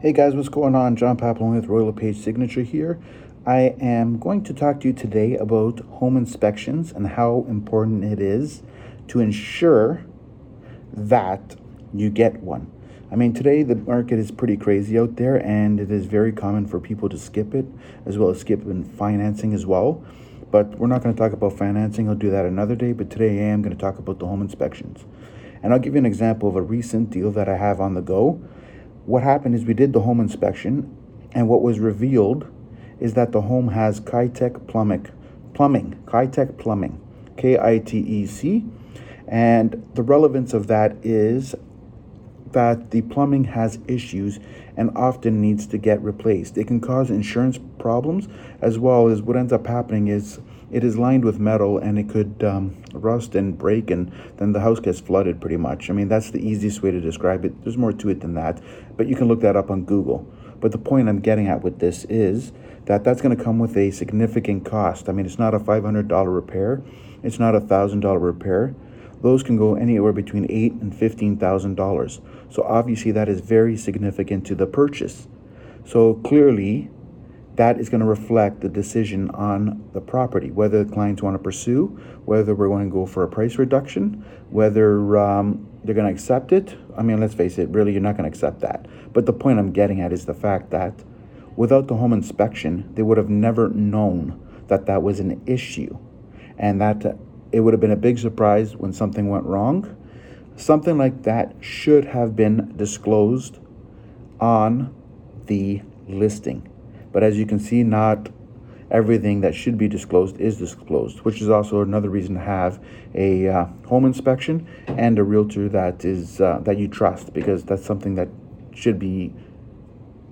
Hey guys, what's going on? John Papalone with Royal LePage Signature here. I am going to talk to you today about home inspections and how important it is to ensure that you get one. I mean, today the market is pretty crazy out there, and it is very common for people to skip it, as well as skip in financing as well. But we're not going to talk about financing, I'll do that another day. But today I am going to talk about the home inspections. And I'll give you an example of a recent deal that I have on the go what happened is we did the home inspection, and what was revealed is that the home has Kitec plumbing, plumbing, Kitec plumbing, K-I-T-E-C, and the relevance of that is that the plumbing has issues and often needs to get replaced. It can cause insurance problems as well as what ends up happening is it is lined with metal and it could um, rust and break and then the house gets flooded pretty much. I mean that's the easiest way to describe it. There's more to it than that but you can look that up on google. But the point i'm getting at with this is that that's going to come with a significant cost. I mean it's not a $500 repair. It's not a $1000 repair. Those can go anywhere between eight and fifteen thousand dollars. So obviously that is very significant to the purchase. So clearly that is going to reflect the decision on the property, whether the clients want to pursue, whether we're going to go for a price reduction, whether um, they're going to accept it. I mean, let's face it, really, you're not going to accept that. But the point I'm getting at is the fact that without the home inspection, they would have never known that that was an issue and that uh, it would have been a big surprise when something went wrong. Something like that should have been disclosed on the listing. But as you can see, not everything that should be disclosed is disclosed, which is also another reason to have a uh, home inspection and a realtor that is uh, that you trust because that's something that should be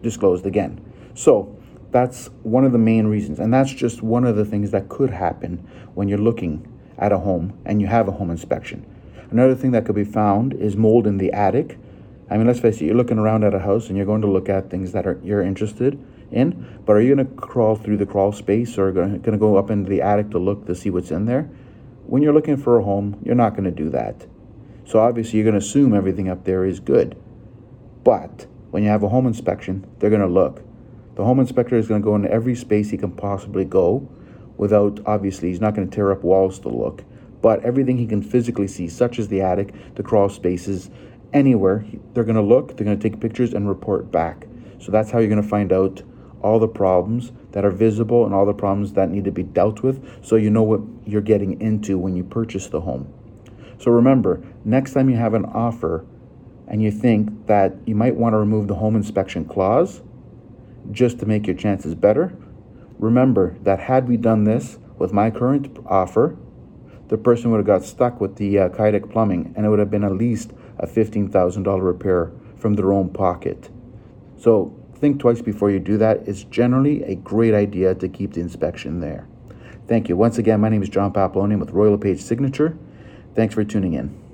disclosed again. So that's one of the main reasons, and that's just one of the things that could happen when you're looking at a home and you have a home inspection. Another thing that could be found is mold in the attic. I mean, let's face it, you're looking around at a house and you're going to look at things that are you're interested in, but are you going to crawl through the crawl space or going to go up into the attic to look to see what's in there? When you're looking for a home, you're not going to do that. So obviously, you're going to assume everything up there is good. But when you have a home inspection, they're going to look. The home inspector is going to go into every space he can possibly go without, obviously, he's not going to tear up walls to look, but everything he can physically see, such as the attic, the crawl spaces, anywhere, they're going to look, they're going to take pictures and report back. So that's how you're going to find out all the problems that are visible and all the problems that need to be dealt with so you know what you're getting into when you purchase the home. So remember, next time you have an offer and you think that you might want to remove the home inspection clause just to make your chances better, remember that had we done this with my current offer, the person would have got stuck with the uh, plumbing and it would have been at least a $15,000 repair from their own pocket. So think twice before you do that. It's generally a great idea to keep the inspection there. Thank you. Once again, my name is John Papaloni with Royal LePage Signature. Thanks for tuning in.